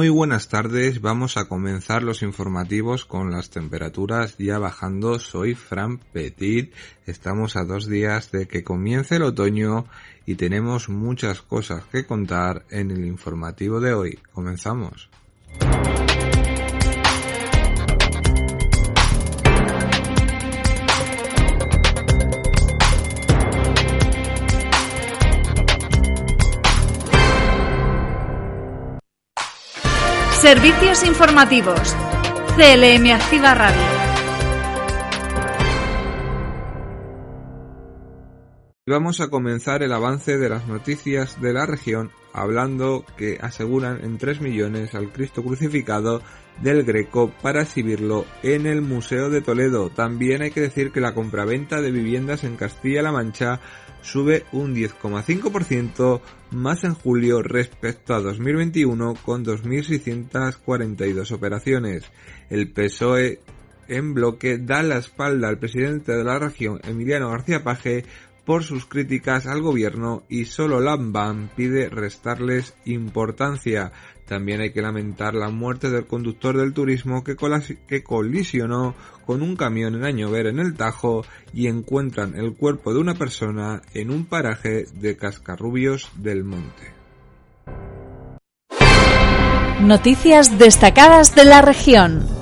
Muy buenas tardes. Vamos a comenzar los informativos con las temperaturas ya bajando. Soy Fran Petit. Estamos a dos días de que comience el otoño y tenemos muchas cosas que contar en el informativo de hoy. Comenzamos. Servicios informativos. CLM Radio. Vamos a comenzar el avance de las noticias de la región hablando que aseguran en 3 millones al Cristo crucificado del Greco para exhibirlo en el Museo de Toledo. También hay que decir que la compraventa de viviendas en Castilla-La Mancha sube un 10,5% más en julio respecto a 2021 con 2.642 operaciones. El PSOE en bloque da la espalda al presidente de la región, Emiliano García Paje, por sus críticas al gobierno y solo Lambam pide restarles importancia. También hay que lamentar la muerte del conductor del turismo que, colisionó con un camión en Añover en el Tajo y encuentran el cuerpo de una persona en un paraje de Cascarrubios del Monte. Noticias destacadas de la región.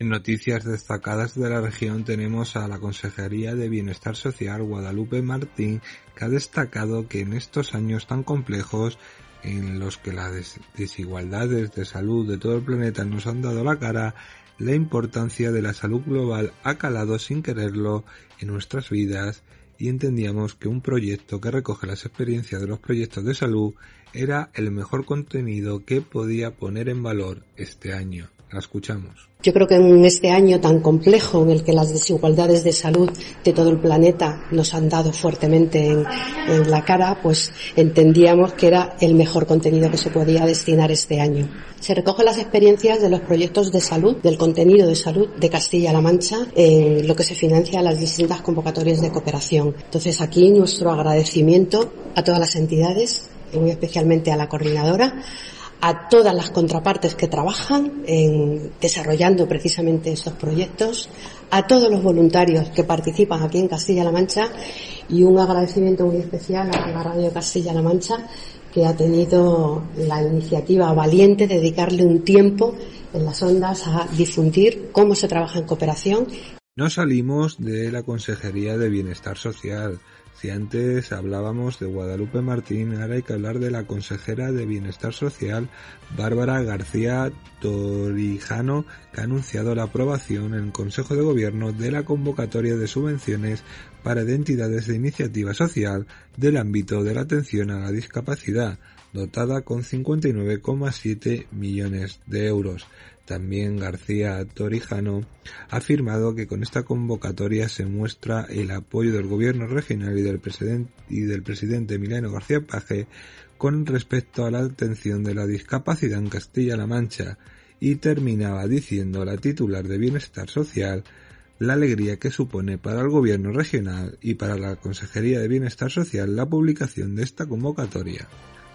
En noticias destacadas de la región tenemos a la Consejería de Bienestar Social Guadalupe Martín, que ha destacado que en estos años tan complejos en los que las desigualdades de salud de todo el planeta nos han dado la cara, la importancia de la salud global ha calado sin quererlo en nuestras vidas y entendíamos que un proyecto que recoge las experiencias de los proyectos de salud era el mejor contenido que podía poner en valor este año. La escuchamos. Yo creo que en este año tan complejo en el que las desigualdades de salud de todo el planeta nos han dado fuertemente en, la cara, pues entendíamos que era el mejor contenido que se podía destinar este año. Se recogen las experiencias de los proyectos de salud, del contenido de salud de Castilla-La Mancha, en lo que se financia las distintas convocatorias de cooperación. Entonces aquí nuestro agradecimiento a todas las entidades, muy especialmente a la coordinadora, a todas las contrapartes que trabajan en desarrollando precisamente estos proyectos, a todos los voluntarios que participan aquí en Castilla-La Mancha y un agradecimiento muy especial a la Radio Castilla-La Mancha que ha tenido la iniciativa valiente de dedicarle un tiempo en las ondas a difundir cómo se trabaja en cooperación. No salimos de la Consejería de Bienestar Social si antes hablábamos de Guadalupe Martín, ahora hay que hablar de la consejera de Bienestar Social, Bárbara García Torijano, que ha anunciado la aprobación en el Consejo de Gobierno de la convocatoria de subvenciones para entidades de iniciativa social del ámbito de la atención a la discapacidad, dotada con 59,7 millones de euros. También García Torijano ha afirmado que con esta convocatoria se muestra el apoyo del gobierno regional y del, presidente, y del presidente García Paje con respecto a la atención de la discapacidad en Castilla-La Mancha y terminaba diciendo la titular de Bienestar Social la alegría que supone para el gobierno regional y para la Consejería de Bienestar Social la publicación de esta convocatoria.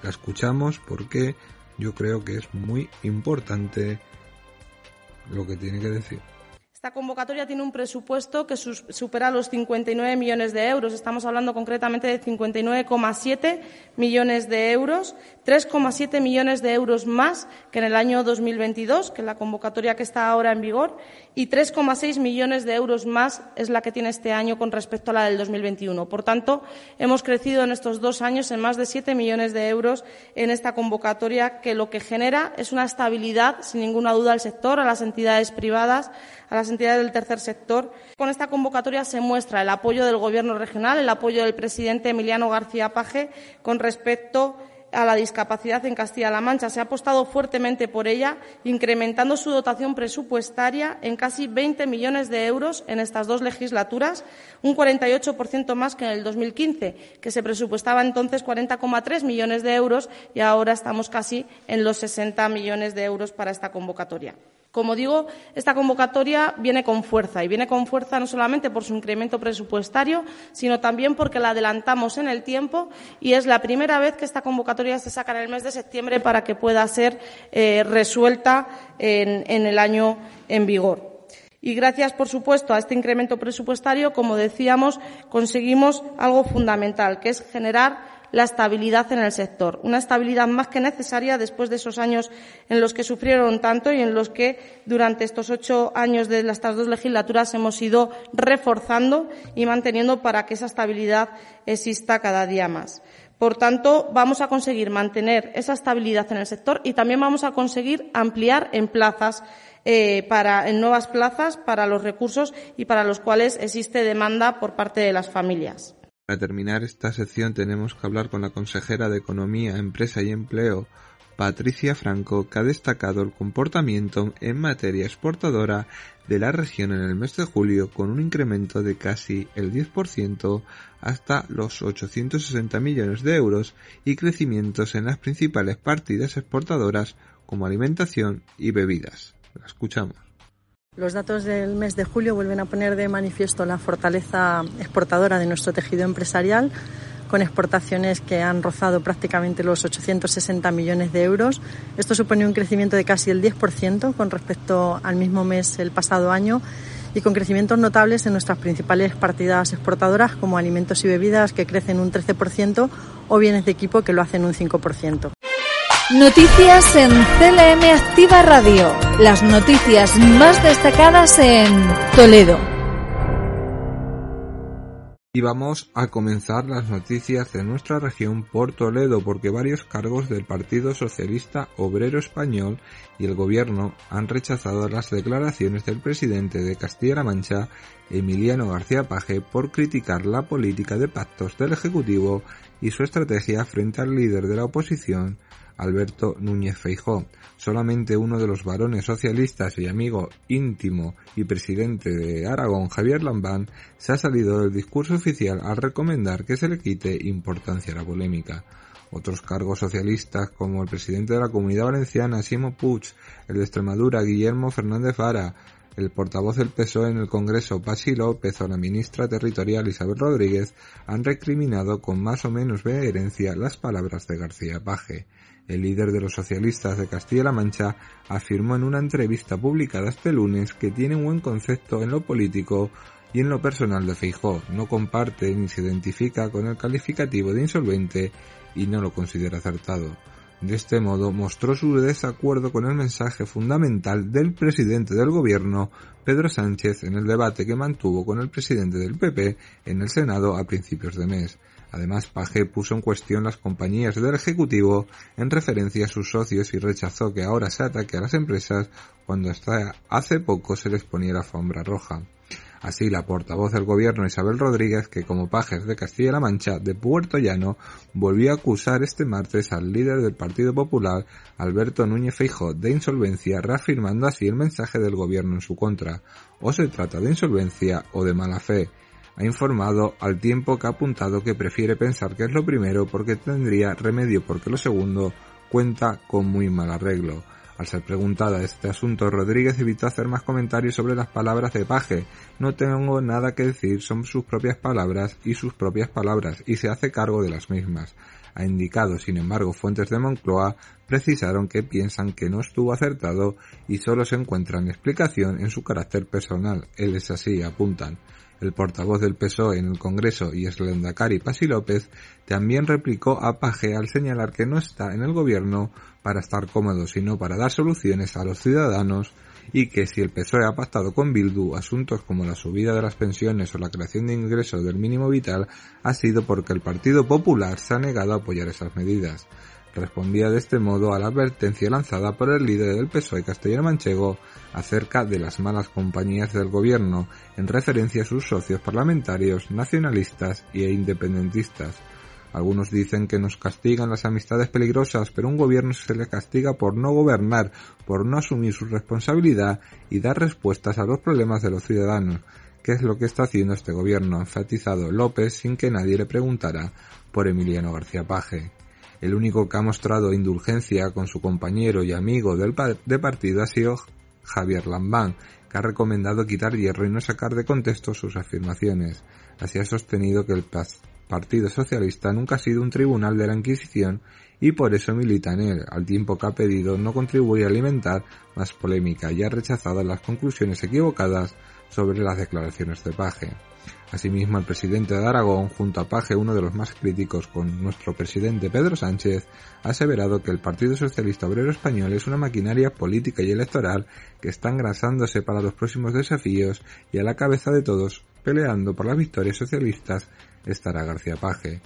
La escuchamos porque yo creo que es muy importante lo que tiene que decir. Esta convocatoria tiene un presupuesto que supera los 59 millones de euros. Estamos hablando concretamente de 59,7 millones de euros, 3,7 millones de euros más que en el año 2022, que es la convocatoria que está ahora en vigor, y 3,6 millones de euros más es la que tiene este año con respecto a la del 2021. Por tanto, hemos crecido en estos dos años en más de 7 millones de euros en esta convocatoria, que lo que genera es una estabilidad, sin ninguna duda, al sector, a las entidades privadas, a las entidades del tercer sector. Con esta convocatoria se muestra el apoyo del Gobierno regional, el apoyo del presidente Emiliano García Paje con respecto a la discapacidad en Castilla-La Mancha. Se ha apostado fuertemente por ella, incrementando su dotación presupuestaria en casi 20 millones de euros en estas dos legislaturas, un 48% más que en el 2015, que se presupuestaba entonces 40,3 millones de euros y ahora estamos casi en los 60 millones de euros para esta convocatoria. Como digo, esta convocatoria viene con fuerza y viene con fuerza no solamente por su incremento presupuestario, sino también porque la adelantamos en el tiempo y es la primera vez que esta convocatoria se saca en el mes de septiembre para que pueda ser eh, resuelta en, en el año en vigor. Y gracias, por supuesto, a este incremento presupuestario, como decíamos, conseguimos algo fundamental, que es generar la estabilidad en el sector. Una estabilidad más que necesaria después de esos años en los que sufrieron tanto y en los que durante estos ocho años de estas dos legislaturas hemos ido reforzando y manteniendo para que esa estabilidad exista cada día más. Por tanto, vamos a conseguir mantener esa estabilidad en el sector y también vamos a conseguir ampliar en plazas eh, para, en nuevas plazas para los recursos y para los cuales existe demanda por parte de las familias. Para terminar esta sección tenemos que hablar con la consejera de Economía, Empresa y Empleo, Patricia Franco, que ha destacado el comportamiento en materia exportadora de la región en el mes de julio con un incremento de casi el 10% hasta los 860 millones de euros y crecimientos en las principales partidas exportadoras como alimentación y bebidas. La escuchamos. Los datos del mes de julio vuelven a poner de manifiesto la fortaleza exportadora de nuestro tejido empresarial, con exportaciones que han rozado prácticamente los 860 millones de euros. Esto supone un crecimiento de casi el 10% con respecto al mismo mes el pasado año y con crecimientos notables en nuestras principales partidas exportadoras como alimentos y bebidas que crecen un 13% o bienes de equipo que lo hacen un 5%. Noticias en CLM Activa Radio. Las noticias más destacadas en Toledo. Y vamos a comenzar las noticias de nuestra región por Toledo porque varios cargos del Partido Socialista Obrero Español y el Gobierno han rechazado las declaraciones del presidente de Castilla-La Mancha, Emiliano García Paje, por criticar la política de pactos del Ejecutivo y su estrategia frente al líder de la oposición, Alberto Núñez Feijó, solamente uno de los varones socialistas y amigo íntimo y presidente de Aragón, Javier Lambán, se ha salido del discurso oficial al recomendar que se le quite importancia a la polémica. Otros cargos socialistas, como el presidente de la Comunidad Valenciana, Simo Puig, el de Extremadura, Guillermo Fernández Vara, el portavoz del PSOE en el Congreso, Pasi López, o la ministra territorial Isabel Rodríguez, han recriminado con más o menos veherencia las palabras de García Paje. El líder de los socialistas de Castilla-La Mancha afirmó en una entrevista publicada este lunes que tiene un buen concepto en lo político y en lo personal de Feijó. No comparte ni se identifica con el calificativo de insolvente y no lo considera acertado. De este modo mostró su desacuerdo con el mensaje fundamental del presidente del gobierno, Pedro Sánchez, en el debate que mantuvo con el presidente del PP en el Senado a principios de mes. Además, Page puso en cuestión las compañías del Ejecutivo en referencia a sus socios y rechazó que ahora se ataque a las empresas cuando hasta hace poco se les ponía la alfombra roja. Así, la portavoz del gobierno Isabel Rodríguez, que como pajes de Castilla-La Mancha de Puerto Llano, volvió a acusar este martes al líder del Partido Popular, Alberto Núñez Feijóo, de insolvencia, reafirmando así el mensaje del gobierno en su contra. O se trata de insolvencia o de mala fe ha informado al tiempo que ha apuntado que prefiere pensar que es lo primero porque tendría remedio porque lo segundo cuenta con muy mal arreglo. Al ser preguntada este asunto, Rodríguez evitó hacer más comentarios sobre las palabras de Paje. No tengo nada que decir, son sus propias palabras y sus propias palabras, y se hace cargo de las mismas. Ha indicado, sin embargo, fuentes de Moncloa precisaron que piensan que no estuvo acertado y solo se encuentran explicación en su carácter personal. Él es así, apuntan. El portavoz del PSOE en el Congreso y Eslendakari Pasi López también replicó a Paje al señalar que no está en el gobierno para estar cómodo, sino para dar soluciones a los ciudadanos y que si el PSOE ha pactado con Bildu asuntos como la subida de las pensiones o la creación de ingresos del mínimo vital ha sido porque el Partido Popular se ha negado a apoyar esas medidas respondía de este modo a la advertencia lanzada por el líder del PSOE castellano manchego acerca de las malas compañías del gobierno en referencia a sus socios parlamentarios nacionalistas e independentistas. Algunos dicen que nos castigan las amistades peligrosas, pero un gobierno se le castiga por no gobernar, por no asumir su responsabilidad y dar respuestas a los problemas de los ciudadanos, que es lo que está haciendo este gobierno, ha enfatizado López sin que nadie le preguntara por Emiliano García Paje. El único que ha mostrado indulgencia con su compañero y amigo del de partido ha sido Javier Lambán, que ha recomendado quitar hierro y no sacar de contexto sus afirmaciones. Así ha sostenido que el Partido Socialista nunca ha sido un tribunal de la Inquisición y por eso milita en él, al tiempo que ha pedido no contribuir a alimentar más polémica y ha rechazado las conclusiones equivocadas sobre las declaraciones de Paje. Asimismo, el presidente de Aragón, junto a Paje, uno de los más críticos con nuestro presidente Pedro Sánchez, ha aseverado que el Partido Socialista Obrero Español es una maquinaria política y electoral que está engrasándose para los próximos desafíos y a la cabeza de todos, peleando por las victorias socialistas, estará García Paje.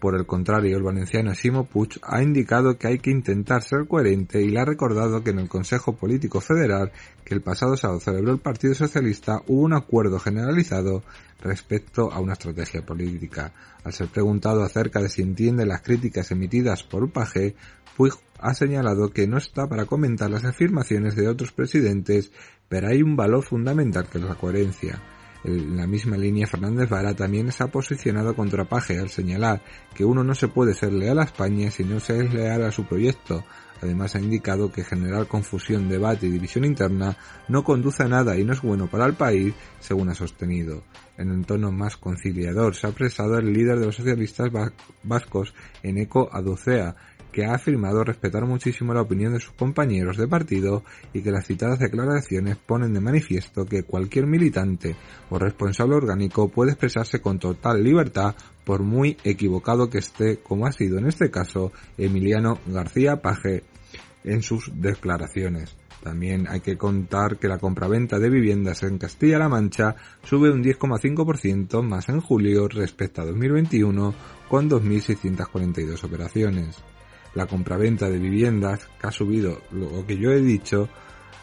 Por el contrario, el valenciano Simo Puig ha indicado que hay que intentar ser coherente y le ha recordado que en el Consejo Político Federal, que el pasado sábado celebró el Partido Socialista, hubo un acuerdo generalizado respecto a una estrategia política. Al ser preguntado acerca de si entiende las críticas emitidas por Paje, Puig ha señalado que no está para comentar las afirmaciones de otros presidentes, pero hay un valor fundamental que es la coherencia. En la misma línea, Fernández Vara también se ha posicionado contra Paje al señalar que uno no se puede ser leal a España si no se es leal a su proyecto. Además ha indicado que generar confusión, debate y división interna no conduce a nada y no es bueno para el país, según ha sostenido. En un tono más conciliador se ha expresado el líder de los socialistas vascos, Eneco Aducea, que ha afirmado respetar muchísimo la opinión de sus compañeros de partido y que las citadas declaraciones ponen de manifiesto que cualquier militante o responsable orgánico puede expresarse con total libertad por muy equivocado que esté, como ha sido en este caso Emiliano García Paje en sus declaraciones. También hay que contar que la compraventa de viviendas en Castilla-La Mancha sube un 10,5% más en julio respecto a 2021 con 2.642 operaciones la compraventa de viviendas, que ha subido lo que yo he dicho,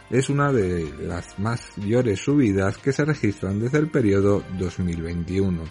es una de las mayores subidas que se registran desde el periodo 2021.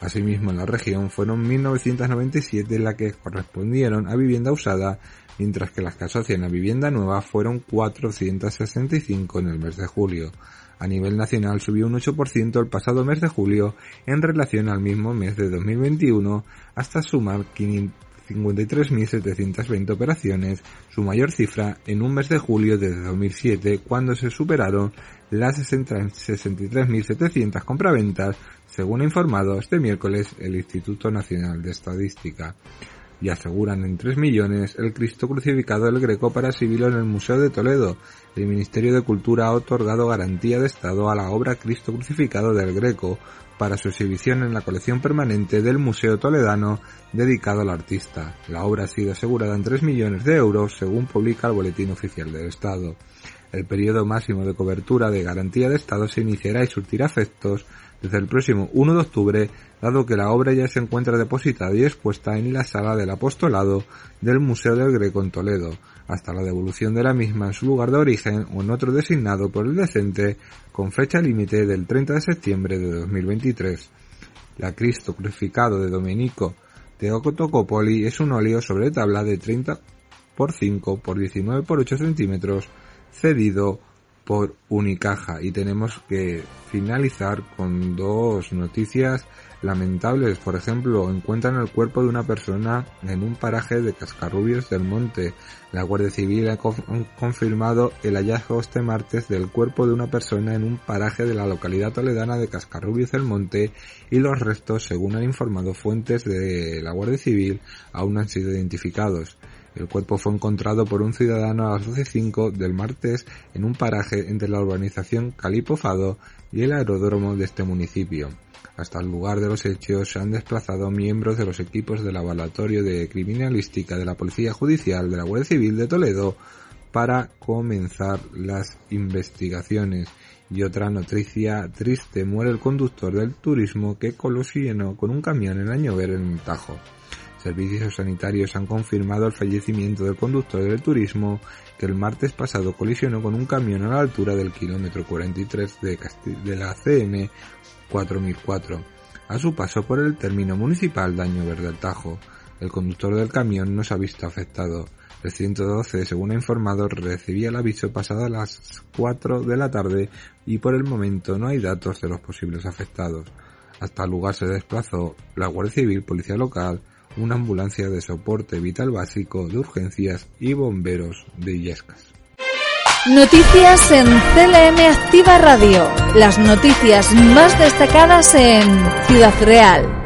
Asimismo, en la región fueron 1.997 las que correspondieron a vivienda usada, mientras que las que asocian a vivienda nueva fueron 465 en el mes de julio. A nivel nacional subió un 8% el pasado mes de julio en relación al mismo mes de 2021 hasta sumar 500 53.720 operaciones, su mayor cifra en un mes de julio desde 2007, cuando se superaron las 63.700 compraventas, según ha informado este miércoles el Instituto Nacional de Estadística. Y aseguran en 3 millones el Cristo crucificado del Greco para exhibirlo en el Museo de Toledo. El Ministerio de Cultura ha otorgado garantía de Estado a la obra Cristo crucificado del Greco, para su exhibición en la colección permanente del Museo Toledano dedicado al artista. La obra ha sido asegurada en 3 millones de euros según publica el Boletín Oficial del Estado. El periodo máximo de cobertura de garantía de Estado se iniciará y surtirá efectos desde el próximo 1 de octubre, dado que la obra ya se encuentra depositada y expuesta en la sala del apostolado del Museo del Greco en Toledo, hasta la devolución de la misma en su lugar de origen o en otro designado por el decente con fecha límite del 30 de septiembre de 2023. La Cristo crucificado de Domenico Teotocopoli es un óleo sobre tabla de 30 por 5 por 19 por 8 centímetros cedido por Unicaja y tenemos que finalizar con dos noticias lamentables. Por ejemplo, encuentran el cuerpo de una persona en un paraje de Cascarrubios del Monte. La Guardia Civil ha confirmado el hallazgo este martes del cuerpo de una persona en un paraje de la localidad toledana de Cascarrubios del Monte y los restos, según han informado fuentes de la Guardia Civil, aún no han sido identificados. El cuerpo fue encontrado por un ciudadano a las 12.05 del martes en un paraje entre la urbanización Calipofado y el aeródromo de este municipio. Hasta el lugar de los hechos se han desplazado miembros de los equipos del laboratorio de criminalística de la Policía Judicial de la Guardia Civil de Toledo para comenzar las investigaciones. Y otra noticia triste, muere el conductor del turismo que colisionó con un camión en Añover en el Tajo. Servicios sanitarios han confirmado el fallecimiento del conductor del turismo que el martes pasado colisionó con un camión a la altura del kilómetro 43 de, de la CM 4004. A su paso por el término municipal Daño Verde del Tajo, el conductor del camión no se ha visto afectado. El 112, según ha informado, recibía el aviso pasado a las 4 de la tarde y por el momento no hay datos de los posibles afectados. Hasta el lugar se desplazó la Guardia Civil, Policía Local, una ambulancia de soporte vital básico de urgencias y bomberos de Illescas. Noticias en CLM Activa Radio. Las noticias más destacadas en Ciudad Real.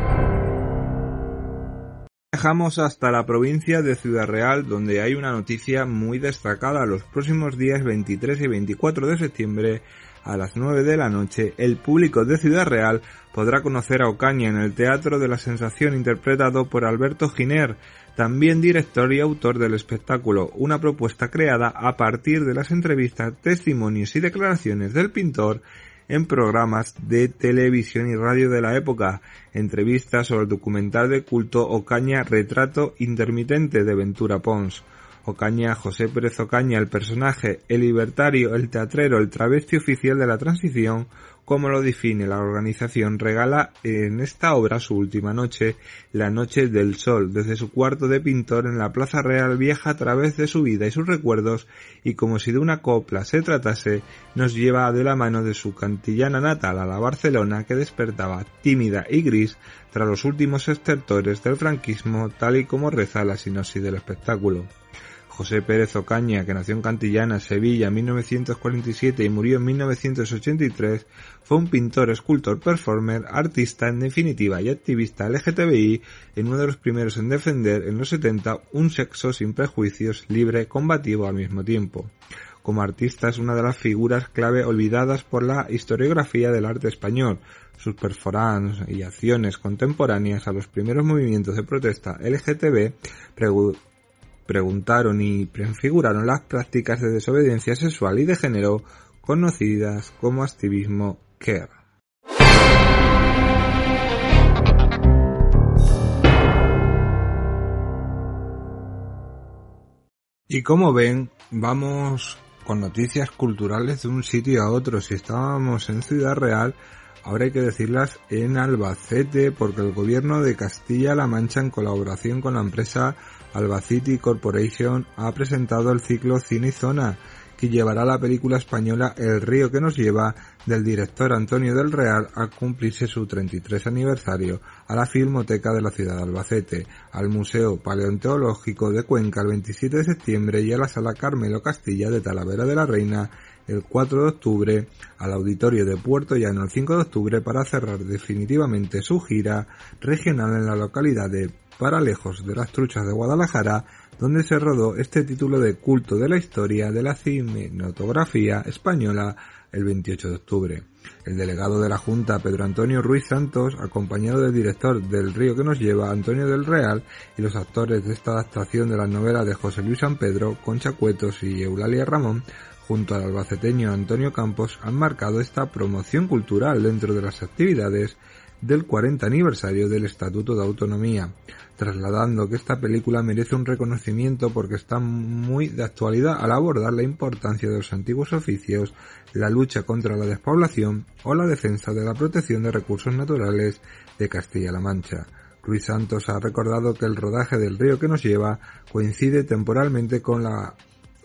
Viajamos hasta la provincia de Ciudad Real, donde hay una noticia muy destacada. Los próximos días 23 y 24 de septiembre, a las 9 de la noche, el público de Ciudad Real podrá conocer a Ocaña en el Teatro de la Sensación interpretado por Alberto Giner, también director y autor del espectáculo, una propuesta creada a partir de las entrevistas, testimonios y declaraciones del pintor en programas de televisión y radio de la época, entrevistas sobre el documental de culto Ocaña Retrato Intermitente de Ventura Pons. Ocaña, José Pérez Ocaña, el personaje, el libertario, el teatrero, el travesti oficial de la transición, como lo define la organización, regala en esta obra su última noche, la Noche del Sol, desde su cuarto de pintor en la Plaza Real viaja a través de su vida y sus recuerdos y como si de una copla se tratase, nos lleva de la mano de su cantillana natal a la Barcelona que despertaba tímida y gris tras los últimos estertores del franquismo tal y como reza la sinopsis del espectáculo. José Pérez Ocaña, que nació en Cantillana, Sevilla, en 1947 y murió en 1983, fue un pintor, escultor, performer, artista en definitiva y activista LGTBI, en uno de los primeros en defender en los 70 un sexo sin prejuicios, libre, combativo al mismo tiempo. Como artista es una de las figuras clave olvidadas por la historiografía del arte español. Sus performances y acciones contemporáneas a los primeros movimientos de protesta LGTB preguntaron y prefiguraron las prácticas de desobediencia sexual y de género conocidas como activismo care. Y como ven, vamos con noticias culturales de un sitio a otro. Si estábamos en Ciudad Real, ahora hay que decirlas en Albacete, porque el gobierno de Castilla-La Mancha, en colaboración con la empresa Albacity Corporation ha presentado el ciclo Cine Zona, que llevará la película española El río que nos lleva del director Antonio del Real a cumplirse su 33 aniversario a la Filmoteca de la ciudad de Albacete, al Museo Paleontológico de Cuenca el 27 de septiembre y a la Sala Carmelo Castilla de Talavera de la Reina el 4 de octubre, al Auditorio de Puerto Llano el 5 de octubre para cerrar definitivamente su gira regional en la localidad de para lejos de las truchas de Guadalajara, donde se rodó este título de culto de la historia de la cinematografía española el 28 de octubre. El delegado de la Junta, Pedro Antonio Ruiz Santos, acompañado del director del Río que nos lleva, Antonio del Real, y los actores de esta adaptación de la novela de José Luis San Pedro, Concha Cuetos y Eulalia Ramón, junto al albaceteño Antonio Campos, han marcado esta promoción cultural dentro de las actividades del 40 aniversario del Estatuto de Autonomía, trasladando que esta película merece un reconocimiento porque está muy de actualidad al abordar la importancia de los antiguos oficios, la lucha contra la despoblación o la defensa de la protección de recursos naturales de Castilla-La Mancha. Ruiz Santos ha recordado que el rodaje del río que nos lleva coincide temporalmente con la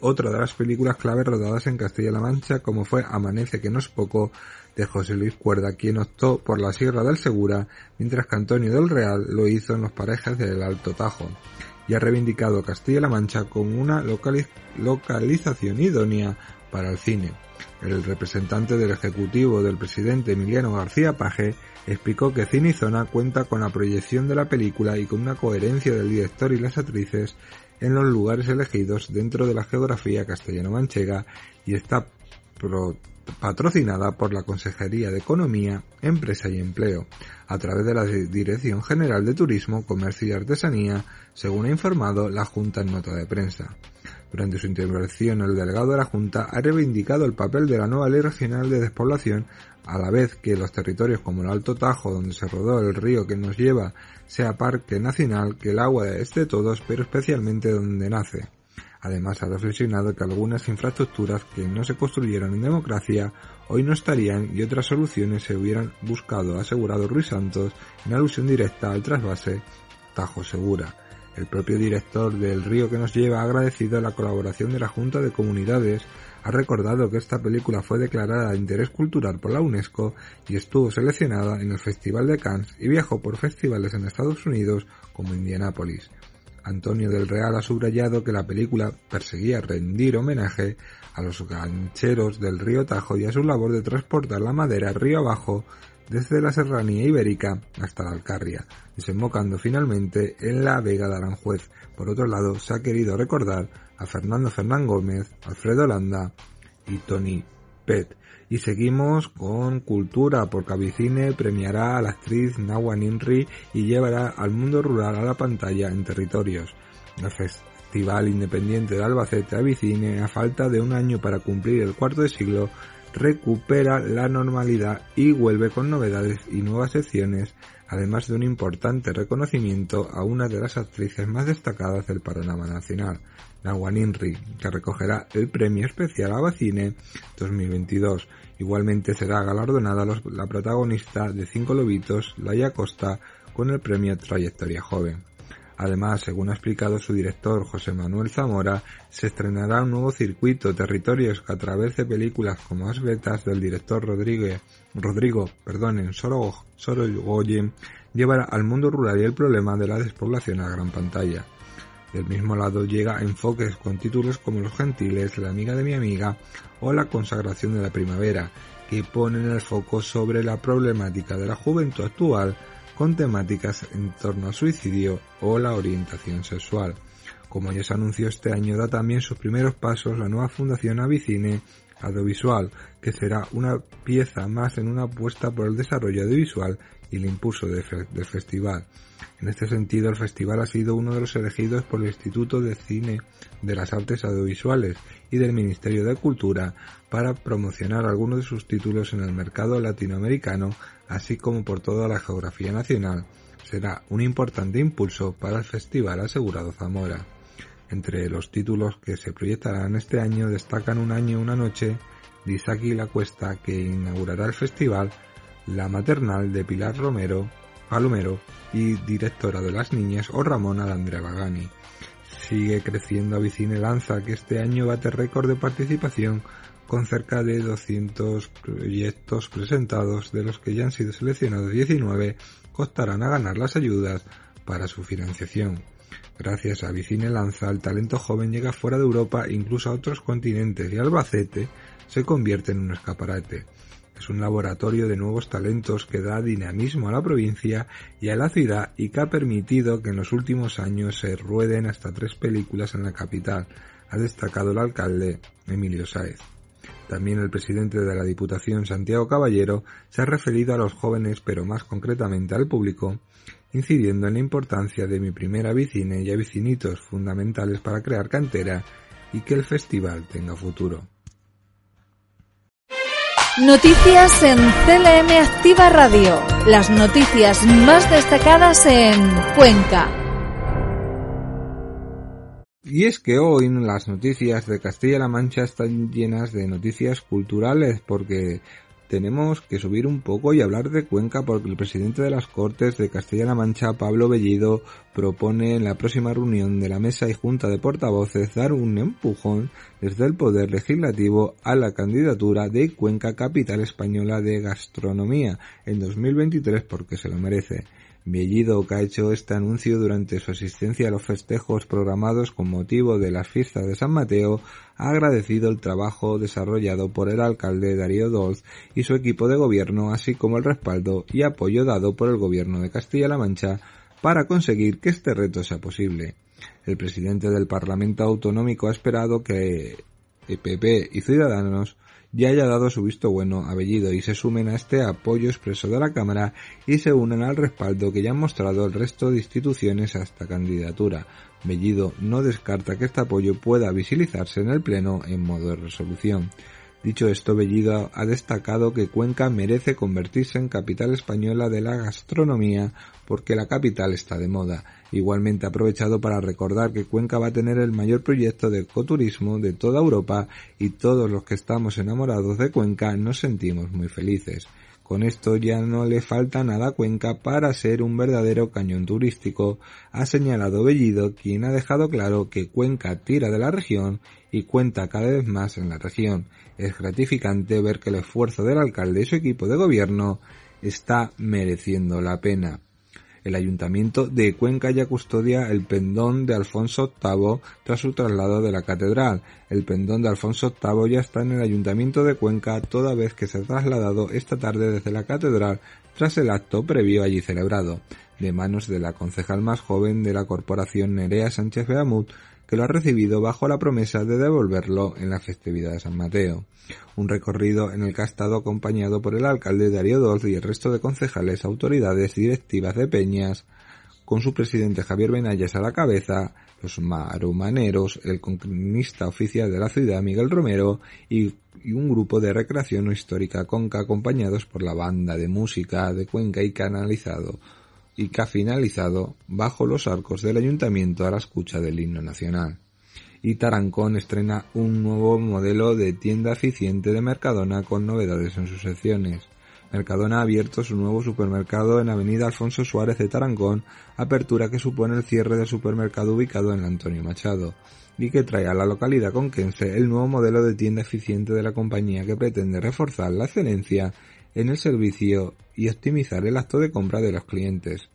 otra de las películas clave rodadas en Castilla-La Mancha, como fue Amanece que no es poco, de José Luis Cuerda, quien optó por la Sierra del Segura, mientras que Antonio del Real lo hizo en los parejas del Alto Tajo, y ha reivindicado Castilla-La Mancha como una localización idónea para el cine. El representante del Ejecutivo del presidente Emiliano García Paje explicó que Cine Zona cuenta con la proyección de la película y con una coherencia del director y las actrices en los lugares elegidos dentro de la geografía castellano-manchega y está patrocinada por la Consejería de Economía, Empresa y Empleo, a través de la Dirección General de Turismo, Comercio y Artesanía, según ha informado la Junta en nota de prensa. Durante su intervención, el delegado de la Junta ha reivindicado el papel de la nueva Ley Regional de Despoblación, a la vez que los territorios como el Alto Tajo, donde se rodó el río que nos lleva, sea parque nacional, que el agua es de todos, pero especialmente donde nace. Además, ha reflexionado que algunas infraestructuras que no se construyeron en democracia hoy no estarían y otras soluciones se hubieran buscado, ha asegurado Ruiz Santos en alusión directa al trasvase Tajo Segura. El propio director del Río que nos lleva ha agradecido la colaboración de la Junta de Comunidades, ha recordado que esta película fue declarada de interés cultural por la UNESCO y estuvo seleccionada en el Festival de Cannes y viajó por festivales en Estados Unidos como Indianápolis. Antonio del Real ha subrayado que la película perseguía rendir homenaje a los gancheros del río Tajo y a su labor de transportar la madera río abajo desde la serranía ibérica hasta la Alcarria, desembocando finalmente en la Vega de Aranjuez. Por otro lado, se ha querido recordar a Fernando Fernán Gómez, Alfredo Landa y Tony Pet. Y seguimos con cultura, porque Avicine premiará a la actriz Nawa Ninri y llevará al mundo rural a la pantalla en territorios. El Festival Independiente de Albacete Avicine, a falta de un año para cumplir el cuarto de siglo, recupera la normalidad y vuelve con novedades y nuevas secciones, además de un importante reconocimiento a una de las actrices más destacadas del panorama nacional, Nawan Inri, que recogerá el premio especial a Bacine 2022. Igualmente será galardonada la protagonista de Cinco Lobitos, Laia Costa, con el premio Trayectoria Joven. Además, según ha explicado su director José Manuel Zamora, se estrenará un nuevo circuito, territorios que a través de películas como Asbetas del director Rodrigo, Rodrigo perdonen, Sorogoyen, llevará al mundo rural y el problema de la despoblación a gran pantalla. Del mismo lado llega enfoques con títulos como Los Gentiles, La amiga de mi amiga o La consagración de la primavera, que ponen el foco sobre la problemática de la juventud actual con temáticas en torno al suicidio o la orientación sexual. Como ya se anunció este año, da también sus primeros pasos la nueva Fundación Avicine Audiovisual, que será una pieza más en una apuesta por el desarrollo audiovisual y el impulso del festival. En este sentido, el festival ha sido uno de los elegidos por el Instituto de Cine de las Artes Audiovisuales y del Ministerio de Cultura para promocionar algunos de sus títulos en el mercado latinoamericano, así como por toda la geografía nacional. Será un importante impulso para el festival asegurado Zamora. Entre los títulos que se proyectarán este año destacan Un año, una noche de La Cuesta, que inaugurará el festival, La maternal de Pilar Romero, Palomero y directora de Las Niñas o Ramona Andrea Bagani. Sigue creciendo Avicine Lanza, que este año bate récord de participación con cerca de 200 proyectos presentados, de los que ya han sido seleccionados 19, costarán a ganar las ayudas para su financiación. Gracias a Vicine Lanza, el talento joven llega fuera de Europa, incluso a otros continentes, y Albacete se convierte en un escaparate. Es un laboratorio de nuevos talentos que da dinamismo a la provincia y a la ciudad y que ha permitido que en los últimos años se rueden hasta tres películas en la capital, ha destacado el alcalde Emilio Sáez. También el presidente de la Diputación, Santiago Caballero, se ha referido a los jóvenes, pero más concretamente al público, incidiendo en la importancia de mi primera vicine y a vicinitos fundamentales para crear cantera y que el festival tenga futuro. Noticias en CLM Activa Radio. Las noticias más destacadas en Cuenca. Y es que hoy las noticias de Castilla-La Mancha están llenas de noticias culturales porque tenemos que subir un poco y hablar de Cuenca porque el presidente de las Cortes de Castilla-La Mancha, Pablo Bellido, propone en la próxima reunión de la Mesa y Junta de Portavoces dar un empujón desde el Poder Legislativo a la candidatura de Cuenca Capital Española de Gastronomía en 2023 porque se lo merece. Bellido, hecho este anuncio durante su asistencia a los festejos programados con motivo de las fiestas de San Mateo, ha agradecido el trabajo desarrollado por el alcalde Darío Dolz y su equipo de gobierno, así como el respaldo y apoyo dado por el gobierno de Castilla-La Mancha para conseguir que este reto sea posible. El presidente del Parlamento Autonómico ha esperado que PP y Ciudadanos ya haya dado su visto bueno a Bellido y se sumen a este apoyo expreso de la Cámara y se unen al respaldo que ya han mostrado el resto de instituciones a esta candidatura. Bellido no descarta que este apoyo pueda visibilizarse en el Pleno en modo de resolución. Dicho esto, Bellido ha destacado que Cuenca merece convertirse en capital española de la gastronomía porque la capital está de moda. Igualmente ha aprovechado para recordar que Cuenca va a tener el mayor proyecto de ecoturismo de toda Europa y todos los que estamos enamorados de Cuenca nos sentimos muy felices. Con esto ya no le falta nada a Cuenca para ser un verdadero cañón turístico, ha señalado Bellido, quien ha dejado claro que Cuenca tira de la región y cuenta cada vez más en la región. Es gratificante ver que el esfuerzo del alcalde y su equipo de gobierno está mereciendo la pena. El ayuntamiento de Cuenca ya custodia el pendón de Alfonso VIII tras su traslado de la catedral. El pendón de Alfonso VIII ya está en el ayuntamiento de Cuenca toda vez que se ha trasladado esta tarde desde la catedral tras el acto previo allí celebrado, de manos de la concejal más joven de la corporación Nerea Sánchez Beamut, que lo ha recibido bajo la promesa de devolverlo en la festividad de San Mateo. Un recorrido en el que ha estado acompañado por el alcalde Darío Doz y el resto de concejales, autoridades y directivas de Peñas, con su presidente Javier Benayas a la cabeza, los marumaneros, el cronista oficial de la ciudad Miguel Romero y, y, un grupo de recreación histórica Conca acompañados por la banda de música de Cuenca y canalizado y finalizado bajo los arcos del ayuntamiento a la escucha del himno nacional. Y Tarancón estrena un nuevo modelo de tienda eficiente de Mercadona con novedades en sus secciones. Mercadona ha abierto su nuevo supermercado en Avenida Alfonso Suárez de Tarancón, apertura que supone el cierre del supermercado ubicado en Antonio Machado, y que trae a la localidad conquense el nuevo modelo de tienda eficiente de la compañía que pretende reforzar la excelencia en el servicio y optimizar el acto de compra de los clientes.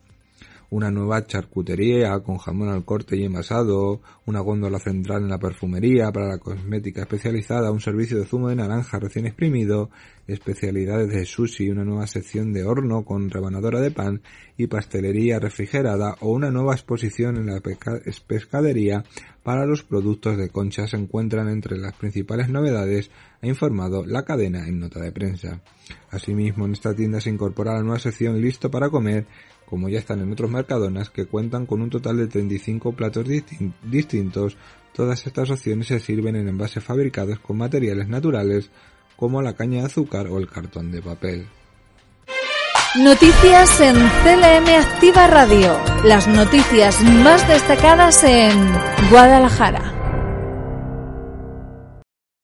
Una nueva charcutería con jamón al corte y envasado, una góndola central en la perfumería para la cosmética especializada, un servicio de zumo de naranja recién exprimido, especialidades de sushi, una nueva sección de horno con rebanadora de pan y pastelería refrigerada o una nueva exposición en la pescadería para los productos de concha se encuentran entre las principales novedades, ha informado la cadena en nota de prensa. Asimismo, en esta tienda se incorpora la nueva sección listo para comer, como ya están en otros mercadonas que cuentan con un total de 35 platos distintos. Todas estas opciones se sirven en envases fabricados con materiales naturales como la caña de azúcar o el cartón de papel. Noticias en CLM Activa Radio. Las noticias más destacadas en Guadalajara.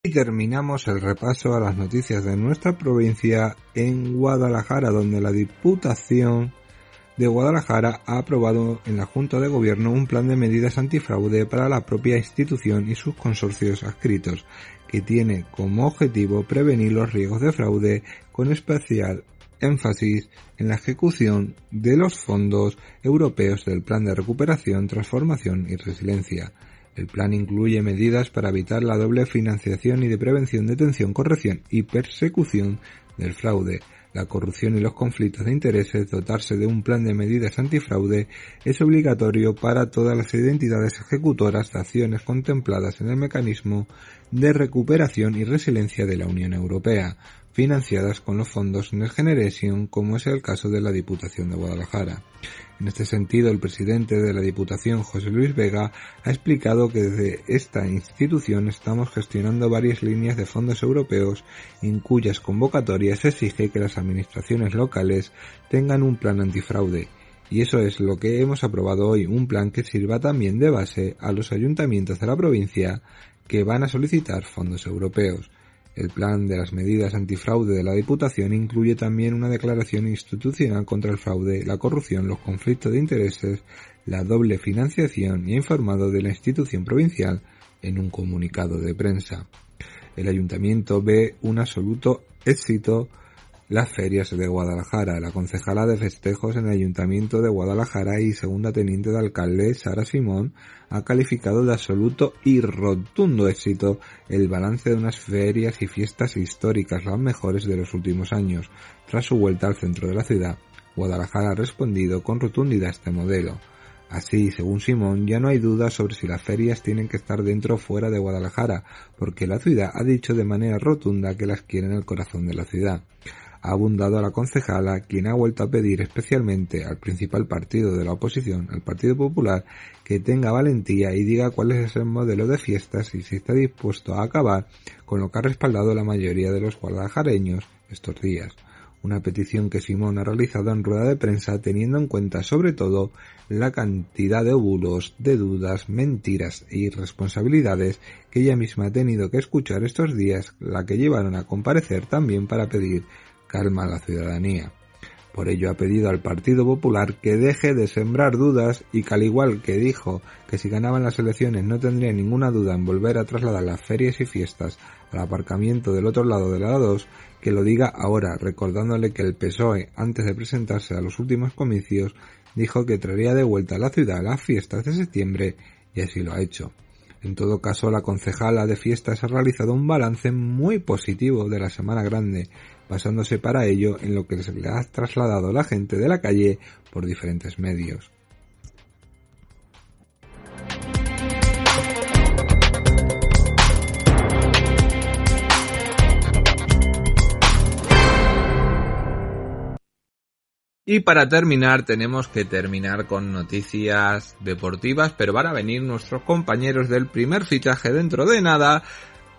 Y terminamos el repaso a las noticias de nuestra provincia en Guadalajara, donde la Diputación de Guadalajara ha aprobado en la Junta de Gobierno un plan de medidas antifraude para la propia institución y sus consorcios adscritos, que tiene como objetivo prevenir los riesgos de fraude con especial énfasis en la ejecución de los fondos europeos del Plan de Recuperación, Transformación y Resiliencia. El plan incluye medidas para evitar la doble financiación y de prevención, detención, corrección y persecución del fraude, la corrupción y los conflictos de intereses, dotarse de un plan de medidas antifraude es obligatorio para todas las identidades ejecutoras de acciones contempladas en el mecanismo de recuperación y resiliencia de la Unión Europea, financiadas con los fondos Next Generation, como es el caso de la Diputación de Guadalajara. En este sentido, el presidente de la Diputación, José Luis Vega, ha explicado que desde esta institución estamos gestionando varias líneas de fondos europeos en cuyas convocatorias se exige que las administraciones locales tengan un plan antifraude. Y eso es lo que hemos aprobado hoy, un plan que sirva también de base a los ayuntamientos de la provincia que van a solicitar fondos europeos. El plan de las medidas antifraude de la Diputación incluye también una declaración institucional contra el fraude, la corrupción, los conflictos de intereses, la doble financiación y informado de la institución provincial en un comunicado de prensa. El ayuntamiento ve un absoluto éxito las ferias de Guadalajara. La concejala de festejos en el Ayuntamiento de Guadalajara y segunda teniente de alcalde, Sara Simón, ha calificado de absoluto y rotundo éxito el balance de unas ferias y fiestas históricas, las mejores de los últimos años. Tras su vuelta al centro de la ciudad, Guadalajara ha respondido con rotundidad a este modelo. Así, según Simón, ya no hay duda sobre si las ferias tienen que estar dentro o fuera de Guadalajara, porque la ciudad ha dicho de manera rotunda que las quiere en el corazón de la ciudad ha abundado a la concejala, quien ha vuelto a pedir especialmente al principal partido de la oposición, al Partido Popular, que tenga valentía y diga cuál es el modelo de fiestas y si está dispuesto a acabar con lo que ha respaldado la mayoría de los guadalajareños estos días. Una petición que Simón ha realizado en rueda de prensa teniendo en cuenta sobre todo la cantidad de bulos, de dudas, mentiras e irresponsabilidades que ella misma ha tenido que escuchar estos días, la que llevaron a comparecer también para pedir calma a la ciudadanía. Por ello ha pedido al Partido Popular que deje de sembrar dudas y que al igual que dijo que si ganaban las elecciones no tendría ninguna duda en volver a trasladar las ferias y fiestas al aparcamiento del otro lado de la 2, que lo diga ahora, recordándole que el PSOE, antes de presentarse a los últimos comicios, dijo que traería de vuelta a la ciudad las fiestas de septiembre y así lo ha hecho. En todo caso, la concejala de fiestas ha realizado un balance muy positivo de la Semana Grande, basándose para ello en lo que se le ha trasladado la gente de la calle por diferentes medios. Y para terminar tenemos que terminar con noticias deportivas, pero van a venir nuestros compañeros del primer fichaje dentro de nada,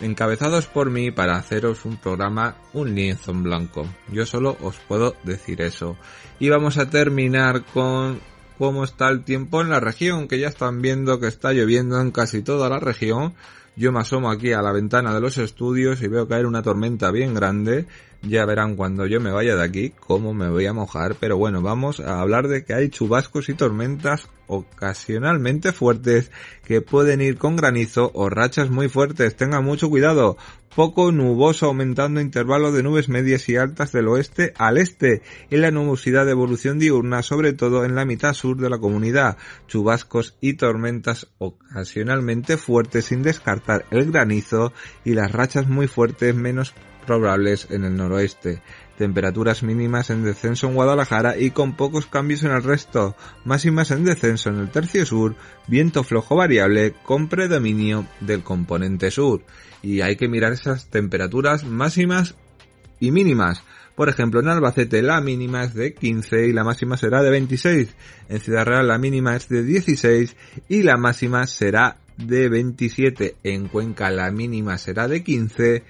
encabezados por mí para haceros un programa, un lienzo en blanco. Yo solo os puedo decir eso. Y vamos a terminar con cómo está el tiempo en la región, que ya están viendo que está lloviendo en casi toda la región. Yo me asomo aquí a la ventana de los estudios y veo caer una tormenta bien grande ya verán cuando yo me vaya de aquí cómo me voy a mojar, pero bueno, vamos a hablar de que hay chubascos y tormentas ocasionalmente fuertes que pueden ir con granizo o rachas muy fuertes. Tengan mucho cuidado. Poco nuboso aumentando intervalo de nubes medias y altas del oeste al este y la nubosidad de evolución diurna sobre todo en la mitad sur de la comunidad. Chubascos y tormentas ocasionalmente fuertes sin descartar el granizo y las rachas muy fuertes menos probables en el noroeste. Temperaturas mínimas en descenso en Guadalajara y con pocos cambios en el resto. Máximas en descenso en el tercio sur, viento flojo variable con predominio del componente sur. Y hay que mirar esas temperaturas máximas y mínimas. Por ejemplo, en Albacete la mínima es de 15 y la máxima será de 26. En Ciudad Real la mínima es de 16 y la máxima será de 27. En Cuenca la mínima será de 15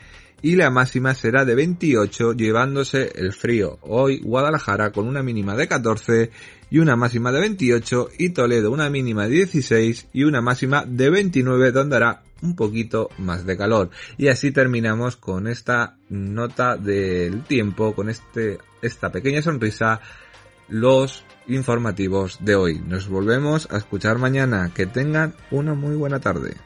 y la máxima será de 28 llevándose el frío. Hoy Guadalajara con una mínima de 14 y una máxima de 28 y Toledo una mínima de 16 y una máxima de 29 donde hará un poquito más de calor. Y así terminamos con esta nota del tiempo, con este, esta pequeña sonrisa, los informativos de hoy. Nos volvemos a escuchar mañana. Que tengan una muy buena tarde.